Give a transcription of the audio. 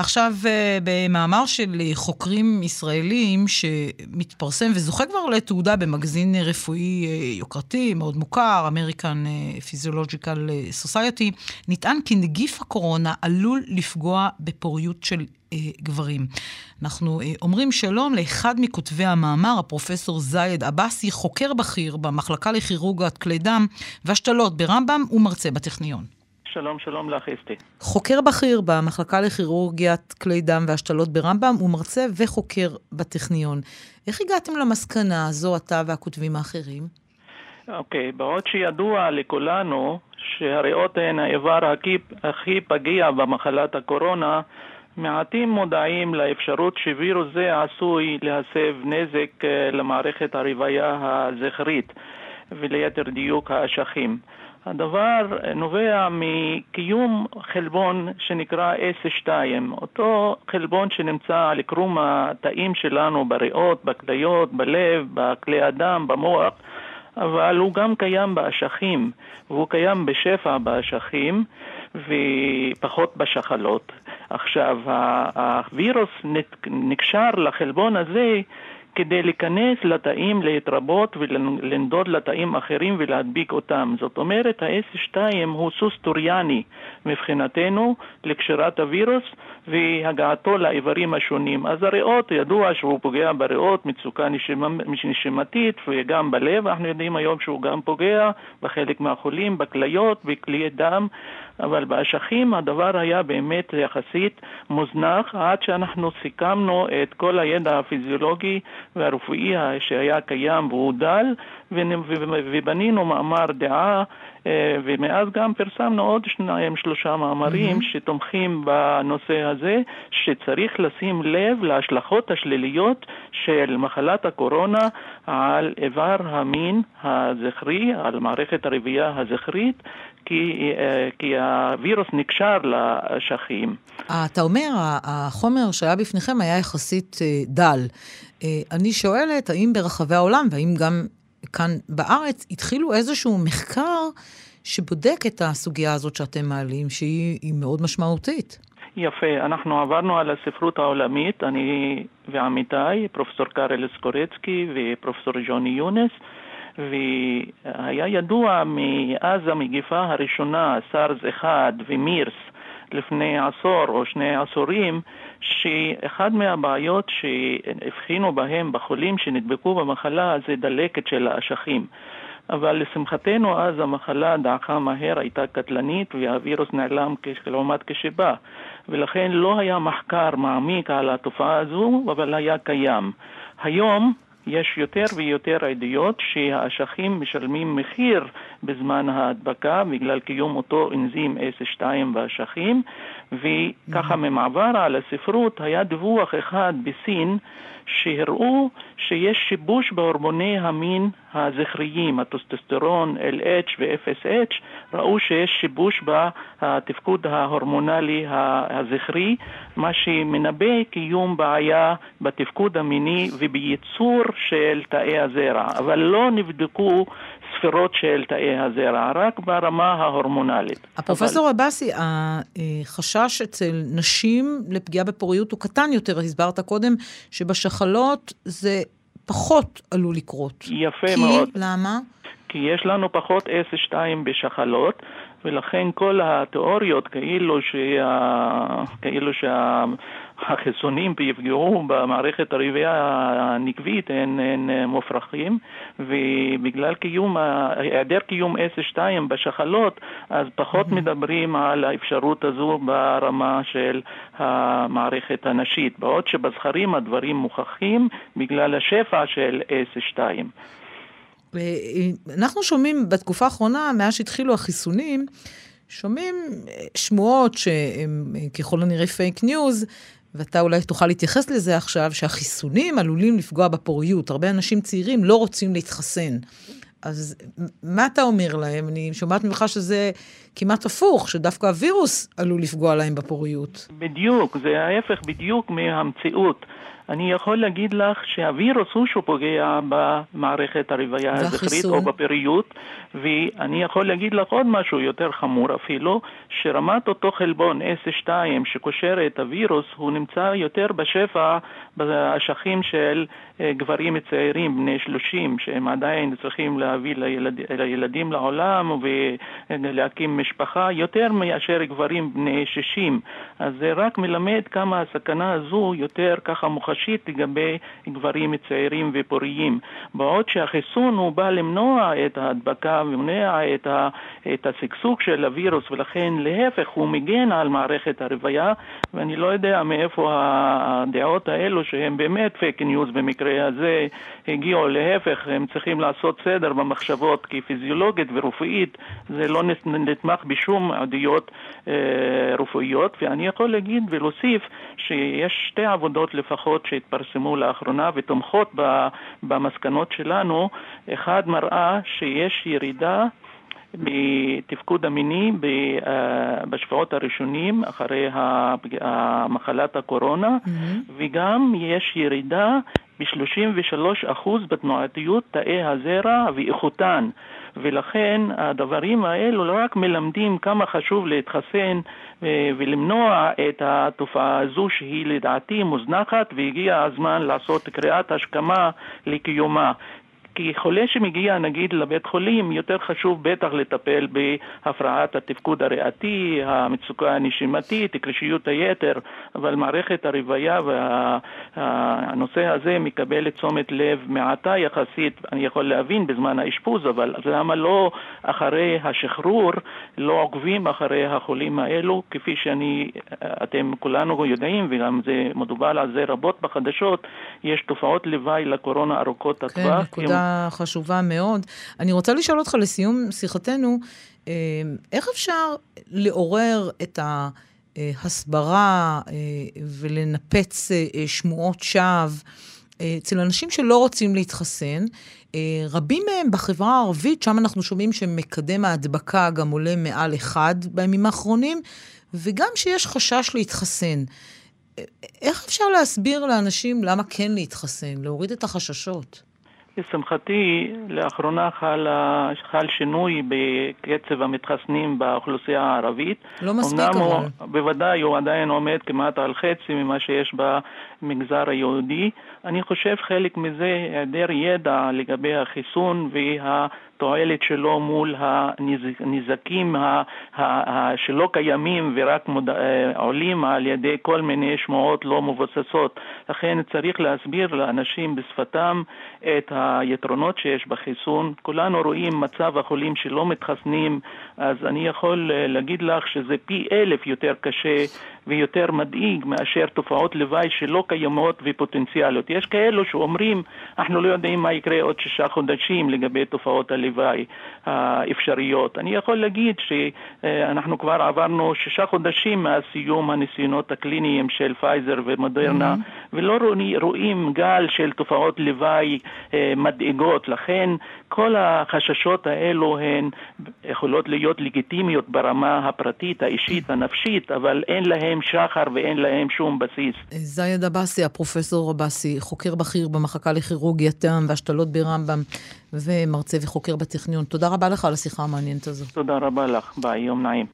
עכשיו, אה, במאמר של חוקרים ישראלים שמתפרסם וזוכה כבר לתעודה במגזין רפואי אה, יוקרתי, מאוד מוכר, American Physiological Society, נטען כי נגיף הקורונה עלול לפגוע בפוריות של אה, גברים. אנחנו אה, אומרים שלום לאחד מכותבי המאמר, הפרופסור זייד עבאסי, חוקר בכיר במחלקה לכירורגת כלי דם והשתלות ברמב"ם ומרצה בטכניון. שלום, שלום לך, אסתי. חוקר בכיר במחלקה לכירורגיית כלי דם והשתלות ברמב"ם, הוא מרצה וחוקר בטכניון. איך הגעתם למסקנה הזו, אתה והכותבים האחרים? אוקיי, okay, בעוד שידוע לכולנו שהריאות הן האיבר הכי, הכי פגיע במחלת הקורונה, מעטים מודעים לאפשרות שווירוס זה עשוי להסב נזק אה, למערכת הרבייה הזכרית וליתר דיוק האשכים. הדבר נובע מקיום חלבון שנקרא S2, אותו חלבון שנמצא על קרום התאים שלנו בריאות, בכליות, בלב, בכלי הדם, במוח, אבל הוא גם קיים באשכים, והוא קיים בשפע באשכים ופחות בשחלות. עכשיו, הווירוס נקשר לחלבון הזה כדי להיכנס לתאים, להתרבות ולנדוד לתאים אחרים ולהדביק אותם. זאת אומרת, ה-S2 הוא סוס טוריאני מבחינתנו לקשירת הווירוס והגעתו לאיברים השונים. אז הריאות, ידוע שהוא פוגע בריאות, מצוקה נשימתית וגם בלב, אנחנו יודעים היום שהוא גם פוגע בחלק מהחולים, בכליות, בכלי דם. אבל באשכים הדבר היה באמת יחסית מוזנח עד שאנחנו סיכמנו את כל הידע הפיזיולוגי והרפואי שהיה קיים והוא דל ובנינו מאמר דעה אה, ומאז גם פרסמנו עוד שניים שלושה מאמרים mm-hmm. שתומכים בנושא הזה שצריך לשים לב להשלכות השליליות של מחלת הקורונה על איבר המין הזכרי, על מערכת הרבייה הזכרית כי, אה, כי הווירוס נקשר לאשכים. אתה אומר, החומר שהיה בפניכם היה יחסית אה, דל. אה, אני שואלת, האם ברחבי העולם, והאם גם כאן בארץ, התחילו איזשהו מחקר שבודק את הסוגיה הזאת שאתם מעלים, שהיא מאוד משמעותית? יפה, אנחנו עברנו על הספרות העולמית, אני ועמיתיי, פרופסור קארל סקורצקי ופרופסור ג'וני יונס, והיה ידוע מאז המגיפה הראשונה, סארס 1 ומירס, לפני עשור או שני עשורים, שאחד מהבעיות שהבחינו בהם בחולים שנדבקו במחלה זה דלקת של האשכים. אבל לשמחתנו אז המחלה דעכה מהר, הייתה קטלנית והווירוס נעלם לעומת כשבא ולכן לא היה מחקר מעמיק על התופעה הזו, אבל היה קיים. היום יש יותר ויותר עדויות שהאשכים משלמים מחיר בזמן ההדבקה בגלל קיום אותו אנזים S2 באשכים וככה mm-hmm. ממעבר על הספרות היה דיווח אחד בסין שהראו שיש שיבוש בהורמוני המין הזכריים, הטוסטסטרון, LH ו-FSH, ראו שיש שיבוש בתפקוד ההורמונלי הזכרי, מה שמנבא קיום בעיה בתפקוד המיני ובייצור של תאי הזרע, אבל לא נבדקו ספירות של תאי הזרע, רק ברמה ההורמונלית. הפרופסור אבל... עבאסי, החשש אצל נשים לפגיעה בפוריות הוא קטן יותר, הסברת קודם, שבשחלות זה פחות עלול לקרות. יפה כי, מאוד. למה? כי יש לנו פחות S2 בשחלות, ולכן כל התיאוריות כאילו, שה... כאילו שה... החיסונים יפגעו במערכת הרבייה הנקבית הם, הם מופרכים ובגלל קיום, היעדר קיום S2 בשחלות אז פחות. מדברים על האפשרות הזו ברמה של המערכת הנשית בעוד שבזכרים הדברים מוכחים בגלל השפע של S2. אנחנו שומעים בתקופה האחרונה, מאז שהתחילו החיסונים, שומעים שמועות שהן ככל הנראה פייק ניוז, ואתה אולי תוכל להתייחס לזה עכשיו, שהחיסונים עלולים לפגוע בפוריות. הרבה אנשים צעירים לא רוצים להתחסן. אז מה אתה אומר להם? אני שומעת ממך שזה כמעט הפוך, שדווקא הווירוס עלול לפגוע להם בפוריות. בדיוק, זה ההפך בדיוק מהמציאות. אני יכול להגיד לך שהווירוס הוא שפוגע במערכת הרבייה הזכרית או בפריות, ואני יכול להגיד לך עוד משהו יותר חמור אפילו, שרמת אותו חלבון S2 שקושר את הווירוס, הוא נמצא יותר בשפע באשכים של אה, גברים צעירים בני 30, שהם עדיין צריכים להביא לילד, לילדים לעולם ולהקים משפחה, יותר מאשר גברים בני 60. אז זה רק מלמד כמה הסכנה הזו יותר ככה מוחשית לגבי גברים צעירים ופוריים. בעוד שהחיסון הוא בא למנוע את ההדבקה ומונע את, ה, את השגשוג של הווירוס, ולכן להפך הוא מגן על מערכת הרבייה, ואני לא יודע מאיפה הדעות האלו שהם באמת פייק ניוז במקרה הזה הגיעו, להפך, הם צריכים לעשות סדר במחשבות, כי פיזיולוגית ורפואית זה לא נתמך בשום עדויות אה, רפואיות, ואני יכול להגיד ולהוסיף שיש שתי עבודות לפחות שהתפרסמו לאחרונה ותומכות במסקנות שלנו. אחד מראה שיש ירידה בתפקוד המיני אה, בשבועות הראשונים אחרי מחלת הקורונה, mm-hmm. וגם יש ירידה ב-33% בתנועתיות תאי הזרע ואיכותן. ולכן הדברים האלו לא רק מלמדים כמה חשוב להתחסן ולמנוע את התופעה הזו שהיא לדעתי מוזנחת והגיע הזמן לעשות קריאת השכמה לקיומה. כי חולה שמגיע נגיד לבית חולים, יותר חשוב בטח לטפל בהפרעת התפקוד הריאתי, המצוקה הנשימתית, קרישיות היתר, אבל מערכת הרוויה והנושא וה, הזה מקבל תשומת לב מעטה יחסית, אני יכול להבין בזמן האשפוז, אבל למה לא אחרי השחרור לא עוקבים אחרי החולים האלו, כפי שאני, אתם כולנו יודעים, וגם זה מדובר על זה רבות בחדשות, יש תופעות לוואי לקורונה ארוכות הטווח. כן, נקודה חשובה מאוד. אני רוצה לשאול אותך לסיום שיחתנו, אה, איך אפשר לעורר את ההסברה אה, ולנפץ אה, שמועות שווא אצל אנשים שלא רוצים להתחסן? רבים מהם בחברה הערבית, שם אנחנו שומעים שמקדם ההדבקה גם עולה מעל אחד בימים האחרונים, וגם שיש חשש להתחסן. איך אפשר להסביר לאנשים למה כן להתחסן, להוריד את החששות? לשמחתי, לאחרונה חל, חל שינוי בקצב המתחסנים באוכלוסייה הערבית. לא מספיק אבל. בוודאי, הוא עדיין עומד כמעט על חצי ממה שיש במגזר היהודי. אני חושב חלק מזה היעדר ידע לגבי החיסון וה... התועלת שלו מול הנזקים שלא קיימים ורק. אה, עולים על ידי כל מיני שמועות לא מבוססות. לכן צריך להסביר לאנשים בשפתם את היתרונות שיש בחיסון. כולנו רואים מצב החולים שלא מתחסנים, אז אני יכול אה, להגיד לך שזה פי אלף יותר קשה ויותר מדאיג מאשר תופעות לוואי שלא קיימות ופוטנציאליות. יש כאלו שאומרים, אנחנו לא יודעים מה יקרה עוד שישה חודשים לגבי תופעות הלוואי האפשריות. אני יכול להגיד שאנחנו כבר עברנו שישה חודשים מאז סיום הניסיונות הקליניים של פייזר ומודרנה, mm-hmm. ולא רואים גל של תופעות לוואי אה, מדאיגות. לכן כל החששות האלו הן יכולות להיות לגיטימיות ברמה הפרטית, האישית, הנפשית, אבל אין להם שחר ואין להם שום בסיס. זייד עבאסי, הפרופסור עבאסי, חוקר בכיר במחלקה לכירורגיית כלי דם והשתלות ברמב"ם, ומרצה וחוקר בטכניון. תודה רבה לך על השיחה המעניינת הזו. תודה רבה לך, ביי, יום נעים.